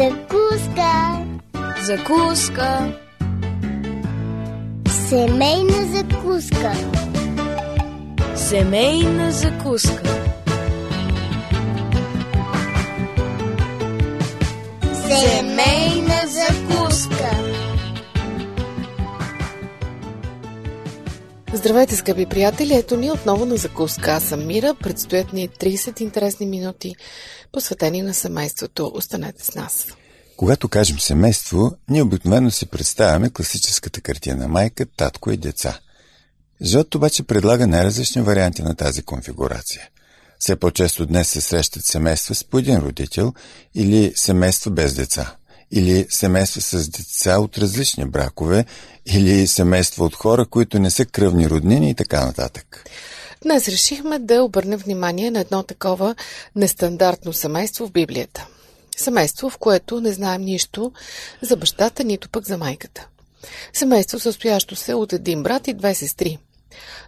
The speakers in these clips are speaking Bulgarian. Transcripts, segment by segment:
Закуска. Закуска. Семейна закуска. Семейна закуска. Семейна закуска. Здравейте, скъпи приятели! Ето ни отново на закуска. Аз съм Мира. Предстоят ни 30 интересни минути, посветени на семейството. Останете с нас. Когато кажем семейство, ние обикновено си представяме класическата картина майка, татко и деца. Живот обаче предлага най-различни варианти на тази конфигурация. Все по-често днес се срещат семейства с по един родител или семейства без деца или семейства с деца от различни бракове, или семейства от хора, които не са кръвни роднини и така нататък. Днес решихме да обърнем внимание на едно такова нестандартно семейство в Библията. Семейство, в което не знаем нищо за бащата, нито пък за майката. Семейство, състоящо се от един брат и две сестри.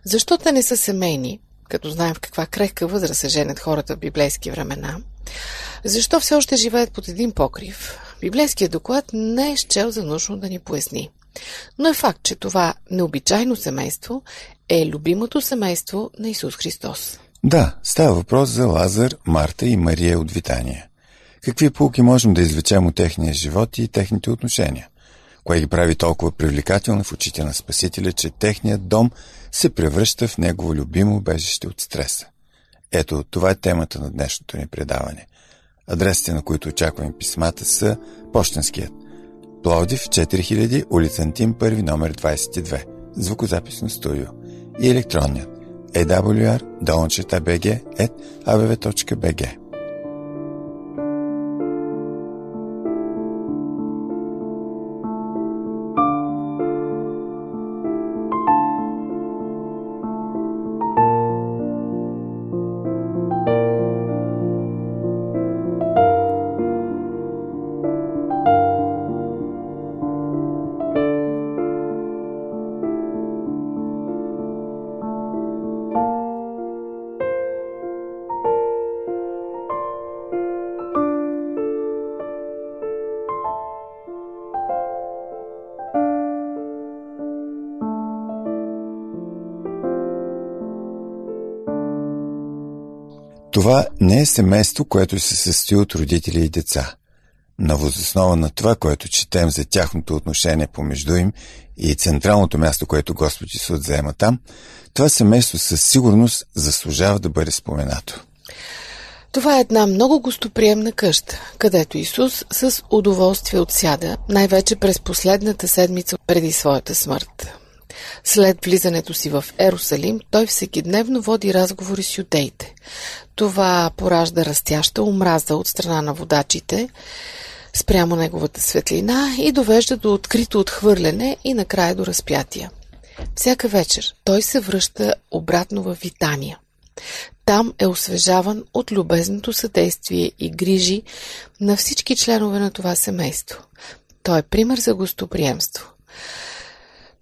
Защо те не са семейни, като знаем в каква крехка възраст се женят хората в библейски времена? Защо все още живеят под един покрив? Библейският доклад не е счел за нужно да ни поясни. Но е факт, че това необичайно семейство е любимото семейство на Исус Христос. Да, става въпрос за Лазар, Марта и Мария от Витания. Какви полки можем да извлечем от техния живот и техните отношения? Кое ги прави толкова привлекателни в очите на Спасителя, че техният дом се превръща в негово любимо убежище от стреса? Ето, това е темата на днешното ни предаване. Адресите, на които очакваме писмата са Пощенският. Пловдив 4000, улица Антим, първи номер 22. Звукозаписно студио. И електронният awr.bg.abv.bg Това не е семейство, което се състои от родители и деца. На възоснова на това, което четем за тяхното отношение помежду им и централното място, което Господ Исус заема там, това семейство със сигурност заслужава да бъде споменато. Това е една много гостоприемна къща, където Исус с удоволствие отсяда, най-вече през последната седмица преди своята смърт. След влизането си в Ерусалим, той всекидневно води разговори с юдеите. Това поражда растяща омраза от страна на водачите спрямо неговата светлина и довежда до открито отхвърляне и накрая до разпятия. Всяка вечер той се връща обратно в Витания. Там е освежаван от любезното съдействие и грижи на всички членове на това семейство. Той е пример за гостоприемство.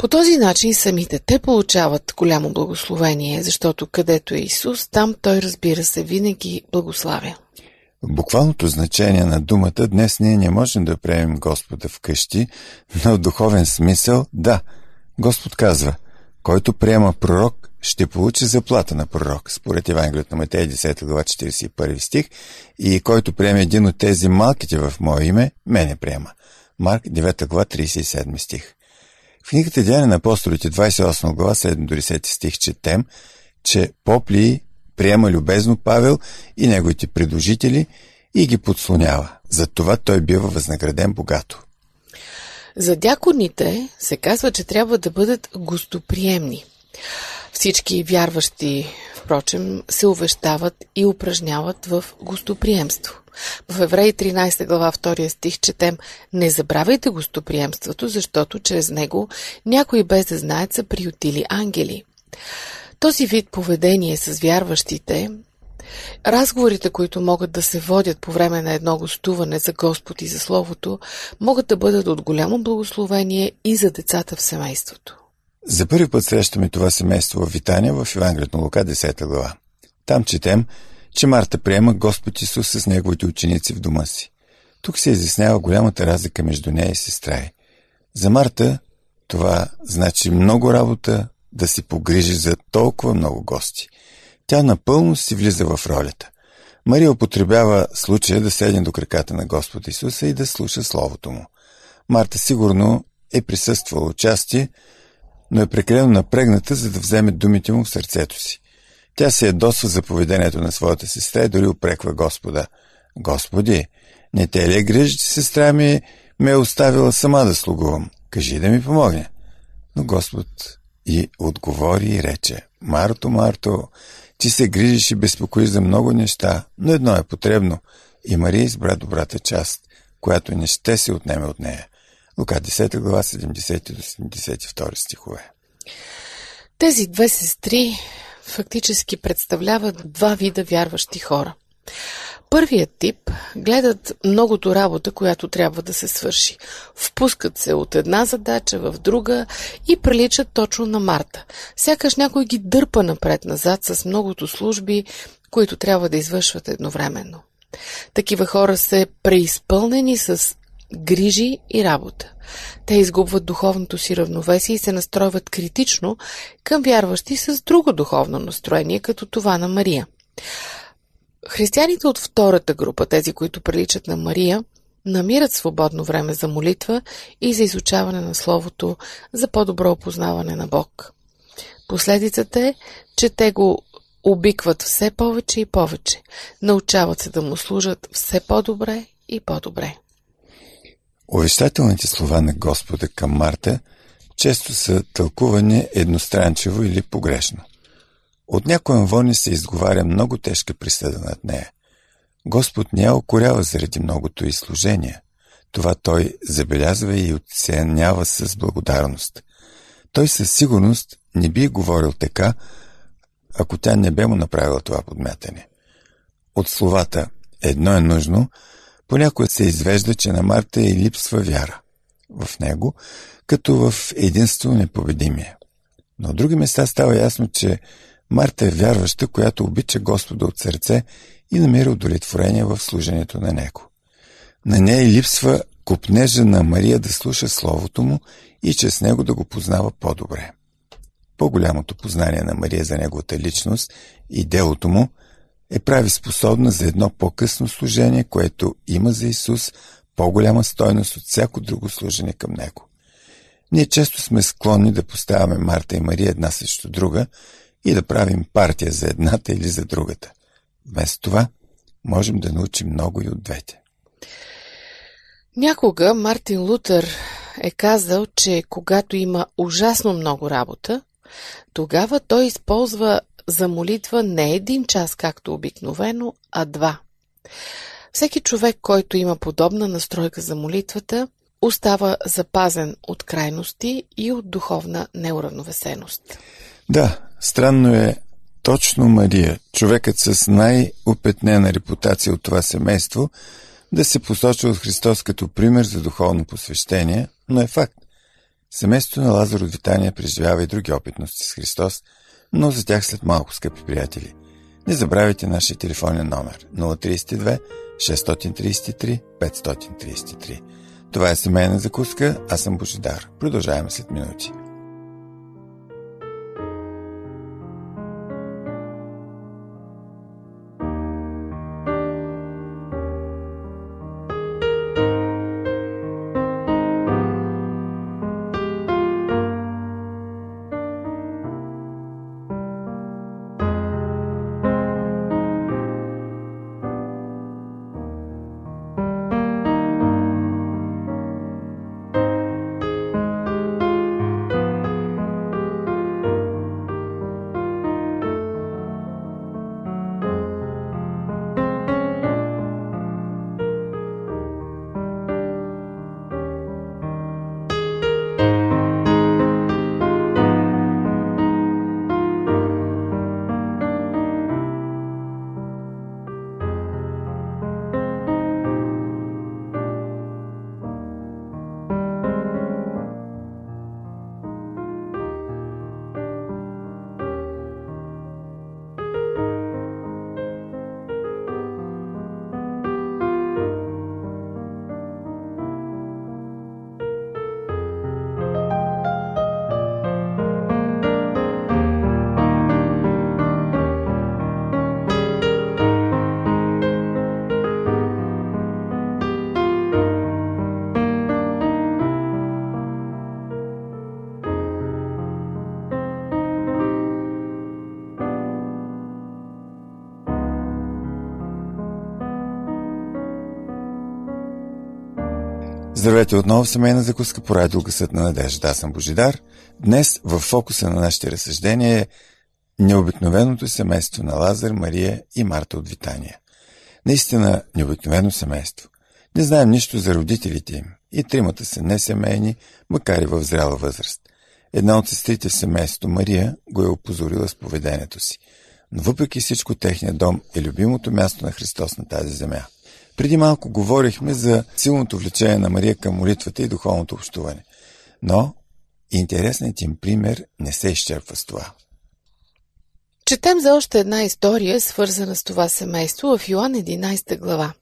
По този начин самите те получават голямо благословение, защото където е Исус, там той разбира се винаги благославя. В буквалното значение на думата днес ние не можем да приемем Господа вкъщи, но в духовен смисъл да. Господ казва, който приема пророк, ще получи заплата на пророк, според Евангелието на Матея 10 глава 41 стих, и който приеме един от тези малките в мое име, мене приема. Марк 9 глава 37 стих. В книгата Деяния на апостолите 28 глава 7 до 10 стих четем, че Попли приема любезно Павел и неговите предложители и ги подслонява. Затова той бива възнаграден богато. За дяконите се казва, че трябва да бъдат гостоприемни. Всички вярващи, впрочем, се увещават и упражняват в гостоприемство. В Евреи 13 глава 2 стих четем Не забравяйте гостоприемството, защото чрез него някои без да знаят са приютили ангели. Този вид поведение с вярващите Разговорите, които могат да се водят по време на едно гостуване за Господ и за Словото, могат да бъдат от голямо благословение и за децата в семейството. За първи път срещаме това семейство в Витания в Евангелието на Лука 10 глава. Там четем, че Марта приема Господ Исус с неговите ученици в дома си. Тук се изяснява голямата разлика между нея и сестра й. За Марта това значи много работа да си погрижи за толкова много гости. Тя напълно си влиза в ролята. Мария употребява случая да седне до краката на Господ Исуса и да слуша Словото му. Марта сигурно е присъствала участие, но е прекалено напрегната, за да вземе думите му в сърцето си. Тя се ядосва за поведението на своята сестра и дори упреква Господа. Господи, не те ли е грижи, че сестра ми ме е оставила сама да слугувам? Кажи да ми помогне. Но Господ и отговори и рече. Марто, Марто, ти се грижиш и безпокоиш за много неща, но едно е потребно. И Мария избра добрата част, която не ще се отнеме от нея. Лука 10 глава 70 до 72 стихове. Тези две сестри фактически представляват два вида вярващи хора. Първият тип гледат многото работа, която трябва да се свърши. Впускат се от една задача в друга и приличат точно на Марта. Сякаш някой ги дърпа напред-назад с многото служби, които трябва да извършват едновременно. Такива хора са преизпълнени с грижи и работа. Те изгубват духовното си равновесие и се настройват критично към вярващи с друго духовно настроение, като това на Мария. Християните от втората група, тези, които приличат на Мария, намират свободно време за молитва и за изучаване на Словото за по-добро опознаване на Бог. Последицата е, че те го обикват все повече и повече, научават се да му служат все по-добре и по-добре. Увещателните слова на Господа към Марта често са тълкувани едностранчиво или погрешно. От някоя вони се изговаря много тежка присъда над нея. Господ не я окорява заради многото и служение. Това той забелязва и оценява с благодарност. Той със сигурност не би говорил така, ако тя не бе му направила това подмятане. От словата «едно е нужно», понякога се извежда, че на Марта и липсва вяра в него, като в единство непобедимия. Но от други места става ясно, че Марта е вярваща, която обича Господа от сърце и намира удовлетворение в служението на Него. На нея липсва купнежа на Мария да слуша Словото му и чрез него да го познава по-добре. По-голямото познание на Мария за неговата личност и делото му е прави способна за едно по-късно служение, което има за Исус по-голяма стойност от всяко друго служение към Него. Ние често сме склонни да поставяме Марта и Мария една срещу друга и да правим партия за едната или за другата. Вместо това, можем да научим много и от двете. Някога Мартин Лутър е казал, че когато има ужасно много работа, тогава той използва за молитва не един час, както обикновено, а два. Всеки човек, който има подобна настройка за молитвата, остава запазен от крайности и от духовна неуравновесеност. Да, странно е точно Мария, човекът с най-опетнена репутация от това семейство, да се посочва от Христос като пример за духовно посвещение, но е факт. Семейството на Лазар от Витания преживява и други опитности с Христос, но за тях след малко, скъпи приятели. Не забравяйте нашия телефонен номер 032 633 533. Това е семейна закуска, аз съм Божидар. Продължаваме след минути. Здравейте отново в семейна закуска по радио Гъсът на надежда. Аз съм Божидар. Днес в фокуса на нашите разсъждения е необикновеното семейство на Лазар, Мария и Марта от Витания. Наистина необикновено семейство. Не знаем нищо за родителите им. И тримата са несемейни, макар и в зряла възраст. Една от сестрите в семейството, Мария, го е опозорила с поведението си. Но въпреки всичко, техният дом е любимото място на Христос на тази земя. Преди малко говорихме за силното влечение на Мария към молитвата и духовното общуване. Но интересният им пример не се изчерпва с това. Четем за още една история, свързана с това семейство в Йоан 11 глава.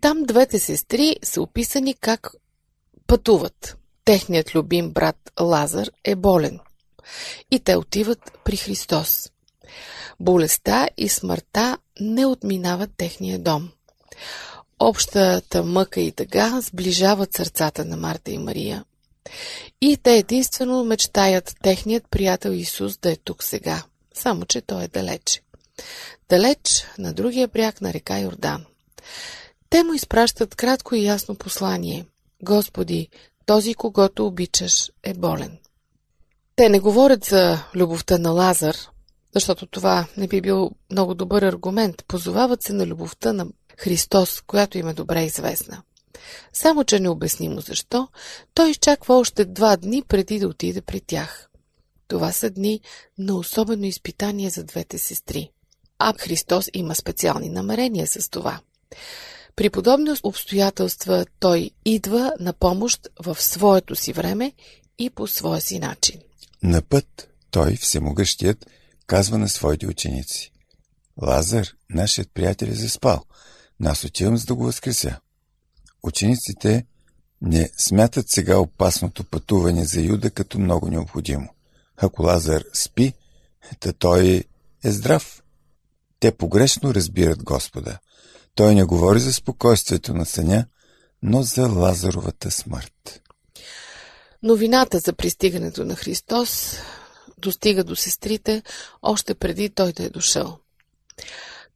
Там двете сестри са описани как пътуват. Техният любим брат Лазар е болен. И те отиват при Христос. Болестта и смъртта не отминават техния дом. Общата мъка и тъга сближават сърцата на Марта и Мария. И те единствено мечтаят техният приятел Исус да е тук сега, само че той е далеч. Далеч на другия бряг на река Йордан. Те му изпращат кратко и ясно послание. Господи, този, когато обичаш, е болен. Те не говорят за любовта на Лазар, защото това не би бил много добър аргумент. Позовават се на любовта на Христос, която им е добре известна. Само, че необяснимо защо, той изчаква още два дни преди да отиде при тях. Това са дни на особено изпитание за двете сестри. А Христос има специални намерения с това. При подобни обстоятелства той идва на помощ в своето си време и по своя си начин. На път той, всемогъщият, казва на своите ученици. Лазар, нашият приятел, е заспал. Нас отивам за да го възкреся. Учениците не смятат сега опасното пътуване за Юда като много необходимо. Ако Лазар спи, то той е здрав. Те погрешно разбират Господа. Той не говори за спокойствието на съня, но за Лазаровата смърт. Новината за пристигането на Христос достига до сестрите още преди той да е дошъл.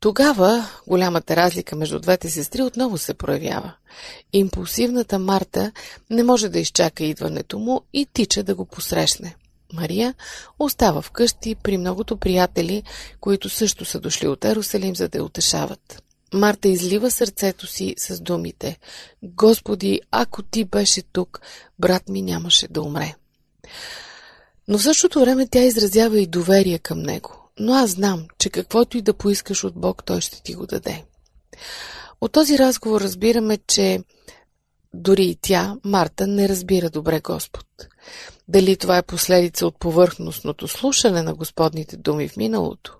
Тогава голямата разлика между двете сестри отново се проявява. Импулсивната Марта не може да изчака идването му и тича да го посрещне. Мария остава вкъщи при многото приятели, които също са дошли от Ерусалим, за да я утешават. Марта излива сърцето си с думите Господи, ако ти беше тук, брат ми нямаше да умре. Но в същото време тя изразява и доверие към него. Но аз знам, че каквото и да поискаш от Бог, Той ще ти го даде. От този разговор разбираме, че дори и тя, Марта, не разбира добре Господ. Дали това е последица от повърхностното слушане на Господните думи в миналото?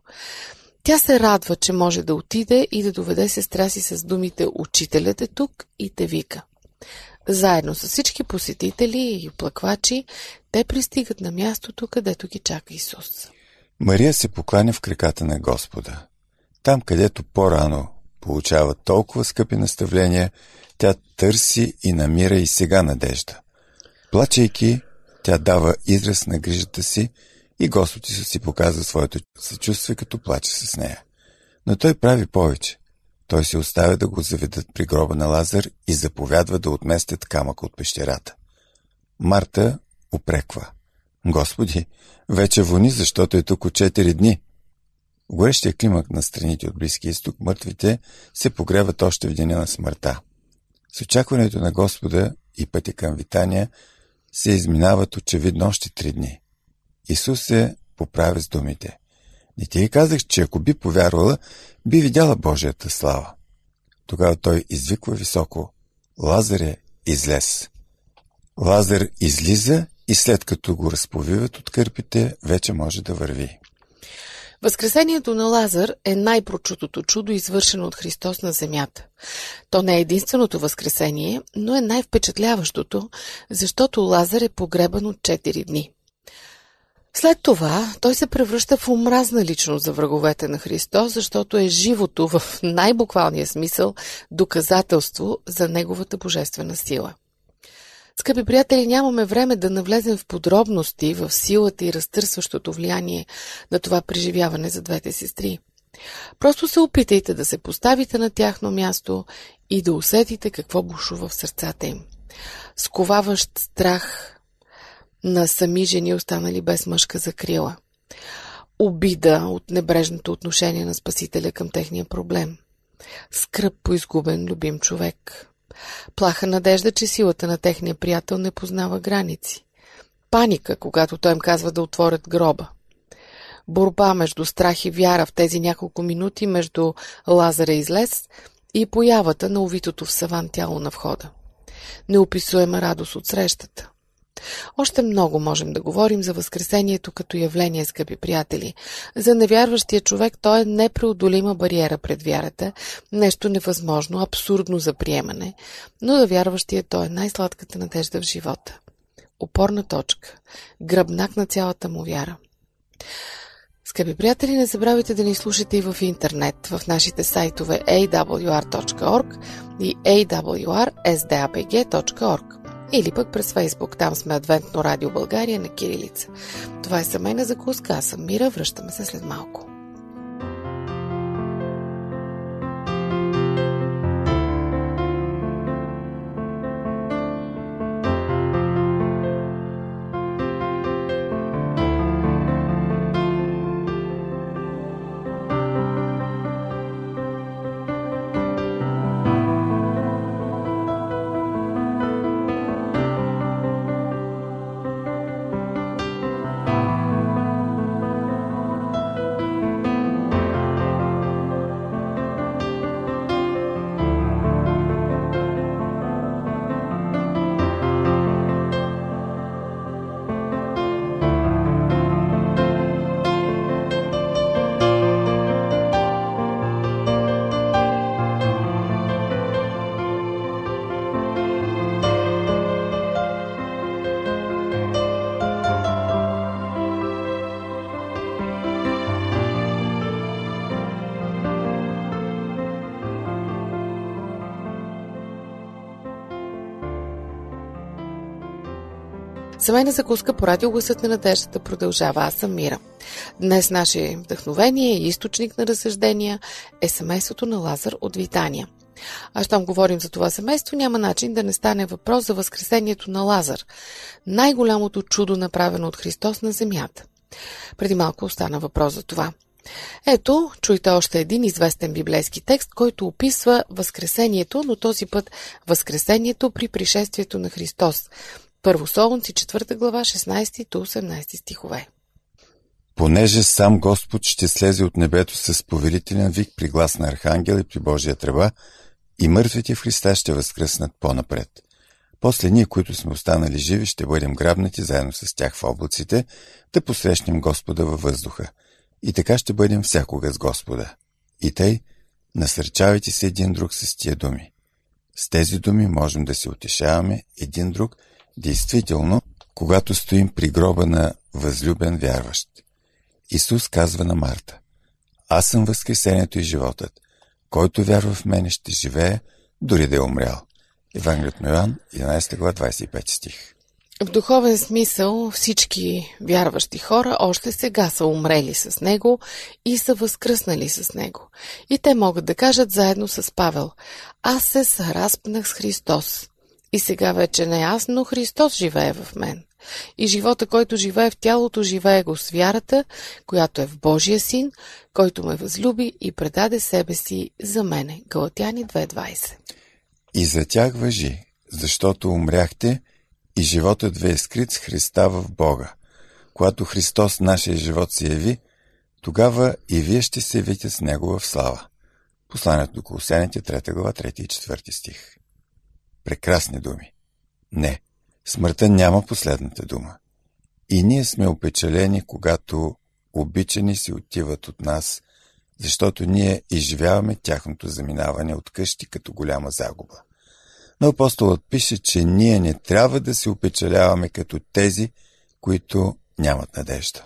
Тя се радва, че може да отиде и да доведе сестра си с думите «Учителят е тук» и те вика. Заедно с всички посетители и оплаквачи, те пристигат на мястото, където ги чака Исус. Мария се покланя в краката на Господа. Там, където по-рано получава толкова скъпи наставления, тя търси и намира и сега надежда. Плачейки, тя дава израз на грижата си и Господ Исус си показва своето съчувствие, като плаче с нея. Но той прави повече. Той се оставя да го заведат при гроба на Лазар и заповядва да отместят камък от пещерата. Марта упреква. Господи, вече вони, защото е тук от 4 дни. Горещия климак на страните от Близкия изток мъртвите се погреват още в деня на смъртта. С очакването на Господа и пътя към Витания се изминават очевидно още три дни. Исус се поправя с думите. Не ти казах, че ако би повярвала, би видяла Божията слава? Тогава той извиква високо. Лазар е излез. Лазар излиза и след като го разповиват от кърпите, вече може да върви. Възкресението на Лазар е най-прочутото чудо, извършено от Христос на земята. То не е единственото възкресение, но е най-впечатляващото, защото Лазар е погребан от 4 дни. След това той се превръща в омразна личност за враговете на Христос, защото е живото в най-буквалния смисъл доказателство за неговата божествена сила. Скъпи приятели, нямаме време да навлезем в подробности в силата и разтърсващото влияние на това преживяване за двете сестри. Просто се опитайте да се поставите на тяхно място и да усетите какво бушува в сърцата им. Сковаващ страх на сами жени, останали без мъжка закрила. Обида от небрежното отношение на Спасителя към техния проблем. Скръп по изгубен любим човек. Плаха надежда, че силата на техния приятел не познава граници. Паника, когато той им казва да отворят гроба. Борба между страх и вяра в тези няколко минути между Лазара излез и появата на увитото в саван тяло на входа. Неописуема радост от срещата. Още много можем да говорим за Възкресението като явление, скъпи приятели. За невярващия човек то е непреодолима бариера пред вярата, нещо невъзможно, абсурдно за приемане, но за вярващия то е най-сладката надежда в живота. Опорна точка, гръбнак на цялата му вяра. Скъпи приятели, не забравяйте да ни слушате и в интернет, в нашите сайтове awr.org и awrsdapg.org или пък през Фейсбук. Там сме Адвентно радио България на Кирилица. Това е семейна закуска. Аз съм Мира. Връщаме се след малко. Семейна закуска по радио Гласът на надеждата продължава. Аз съм Мира. Днес наше вдъхновение и източник на разсъждения е семейството на Лазар от Витания. А щом говорим за това семейство, няма начин да не стане въпрос за възкресението на Лазар. Най-голямото чудо, направено от Христос на земята. Преди малко остана въпрос за това. Ето, чуйте още един известен библейски текст, който описва Възкресението, но този път Възкресението при пришествието на Христос. Първо Солунци, 4 глава, 16 до 18 стихове. Понеже сам Господ ще слезе от небето с повелителен вик при глас на архангел и при Божия тръба, и мъртвите в Христа ще възкръснат по-напред. После ние, които сме останали живи, ще бъдем грабнати заедно с тях в облаците, да посрещнем Господа във въздуха. И така ще бъдем всякога с Господа. И тъй, насърчавайте се един друг с тия думи. С тези думи можем да се утешаваме един друг – Действително, когато стоим при гроба на възлюбен вярващ, Исус казва на Марта, Аз съм възкресението и животът. Който вярва в мене ще живее, дори да е умрял. Евангелието на Йоан, 11 глава, 25 стих. В духовен смисъл всички вярващи хора още сега са умрели с Него и са възкръснали с Него. И те могат да кажат заедно с Павел Аз се съразпнах с Христос. И сега вече не аз, но Христос живее в мен. И живота, който живее в тялото, живее го с вярата, която е в Божия син, който ме възлюби и предаде себе си за мене. Галатяни 2.20 И за тях въжи, защото умряхте и животът ви е скрит с Христа в Бога. Когато Христос нашия живот се яви, тогава и вие ще се явите с Него в слава. Посланието до Колосяните, 3 глава, 3 и 4 стих. Прекрасни думи. Не, смъртта няма последната дума. И ние сме опечалени, когато обичани си отиват от нас, защото ние изживяваме тяхното заминаване от къщи като голяма загуба. Но апостолът пише, че ние не трябва да се опечаляваме като тези, които нямат надежда.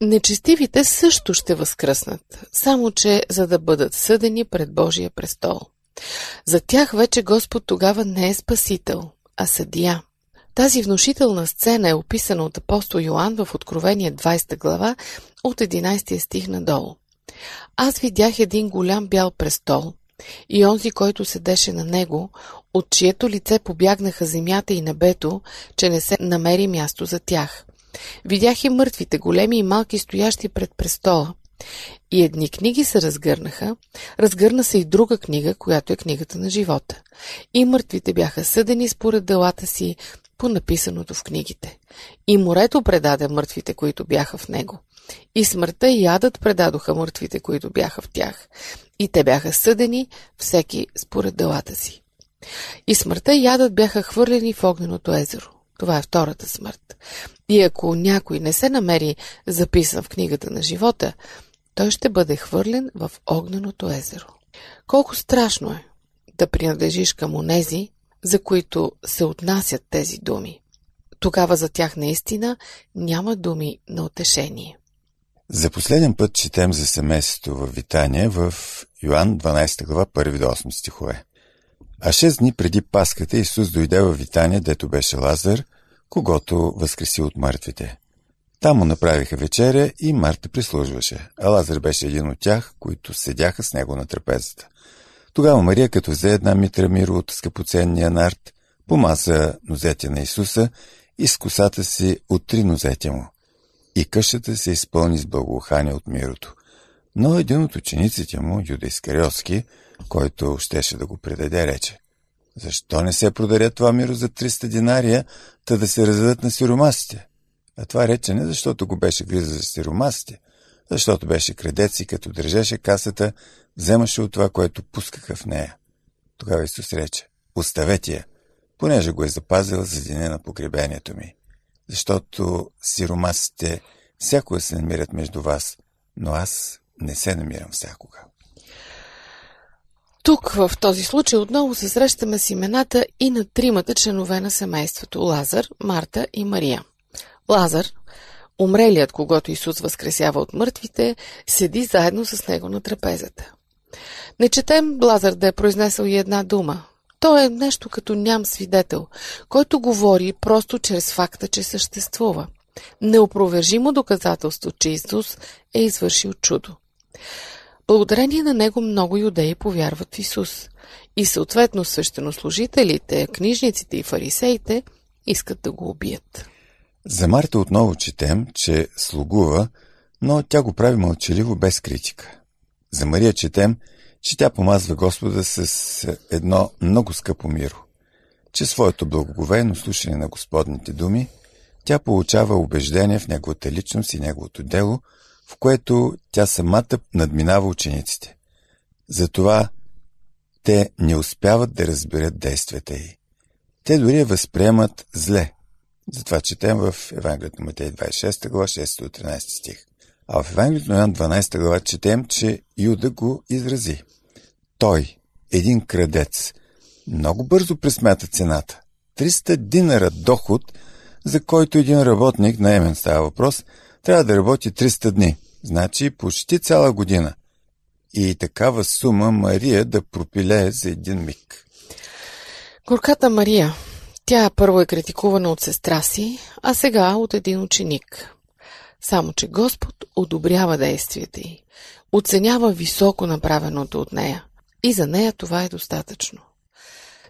Нечестивите също ще възкръснат, само че за да бъдат съдени пред Божия престол. За тях вече Господ тогава не е спасител, а съдия. Тази внушителна сцена е описана от апостол Йоанн в Откровение 20 глава от 11 стих надолу. Аз видях един голям бял престол и онзи, който седеше на него, от чието лице побягнаха земята и небето, че не се намери място за тях. Видях и мъртвите, големи и малки, стоящи пред престола. И едни книги се разгърнаха, разгърна се и друга книга, която е книгата на живота. И мъртвите бяха съдени според делата си по написаното в книгите. И морето предаде мъртвите, които бяха в него. И смъртта и ядът предадоха мъртвите, които бяха в тях. И те бяха съдени, всеки според делата си. И смъртта и ядът бяха хвърлени в огненото езеро. Това е втората смърт. И ако някой не се намери записан в книгата на живота, той ще бъде хвърлен в огненото езеро. Колко страшно е да принадлежиш към онези, за които се отнасят тези думи. Тогава за тях наистина няма думи на утешение. За последен път четем за семейството в Витания в Йоанн 12 глава 1 до 8 стихове. А 6 дни преди Паската Исус дойде в Витания, дето беше Лазар, когато възкреси от мъртвите. Там му направиха вечеря и Марта прислужваше, а Лазар беше един от тях, които седяха с него на трапезата. Тогава Мария, като взе една митра миро от скъпоценния нарт, помаза нозете на Исуса и с косата си от три нозете му. И къщата се изпълни с благоухание от мирото. Но един от учениците му, Юда Искариотски, който щеше да го предаде, рече Защо не се продаде това миро за 300 динария, та да се раздадат на сиромасите? А това рече не защото го беше гриза за сиромасите, защото беше крадец и като държеше касата, вземаше от това, което пускаха в нея. Тогава Исус рече, оставете я, понеже го е запазил за деня на погребението ми. Защото сиромасите всякога се намират между вас, но аз не се намирам всякога. Тук, в този случай, отново се срещаме с имената и на тримата членове на семейството – Лазар, Марта и Мария. Лазар, умрелият, когато Исус възкресява от мъртвите, седи заедно с него на трапезата. Не четем Лазар да е произнесъл и една дума. Той е нещо като ням свидетел, който говори просто чрез факта, че съществува. Неопровержимо доказателство, че Исус е извършил чудо. Благодарение на него много юдеи повярват в Исус. И съответно свещенослужителите, книжниците и фарисеите искат да го убият. За Марта отново четем, че слугува, но тя го прави мълчаливо без критика. За Мария четем, че тя помазва Господа с едно много скъпо миро. Че своето благоговейно слушане на Господните думи, тя получава убеждение в неговата личност и неговото дело, в което тя самата надминава учениците. Затова те не успяват да разберат действията й. Те дори я възприемат зле. Затова четем в Евангелието на Матей 26 глава 6 13 стих. А в Евангелието на Ян 12 глава четем, че Юда го изрази. Той, един крадец, много бързо пресмята цената. 300 динара доход, за който един работник, наемен става въпрос, трябва да работи 300 дни. Значи почти цяла година. И такава сума Мария да пропилее за един миг. Горката Мария. Тя първо е критикувана от сестра си, а сега от един ученик. Само, че Господ одобрява действията й, оценява високо направеното от нея. И за нея това е достатъчно.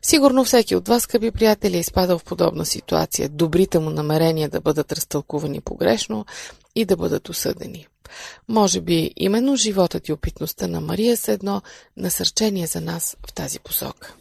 Сигурно всеки от вас, скъпи приятели, е изпадал в подобна ситуация, добрите му намерения да бъдат разтълкувани погрешно и да бъдат осъдени. Може би именно животът и опитността на Мария са едно насърчение за нас в тази посока.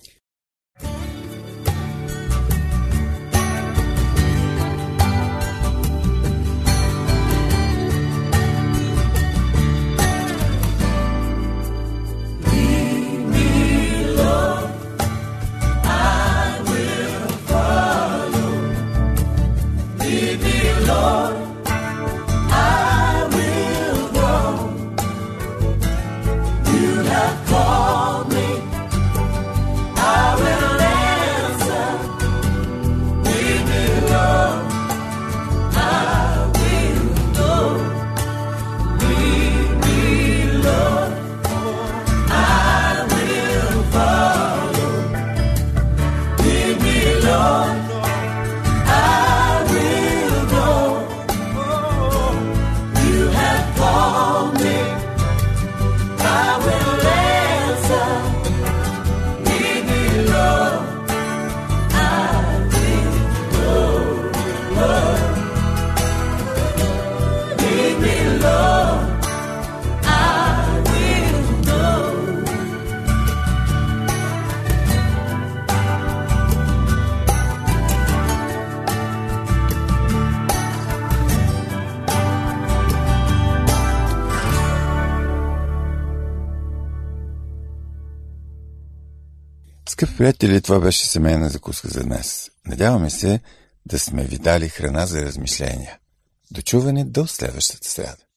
Приятели, това беше семейна закуска за днес. Надяваме се да сме ви дали храна за размишления. Дочуване до следващата сряда.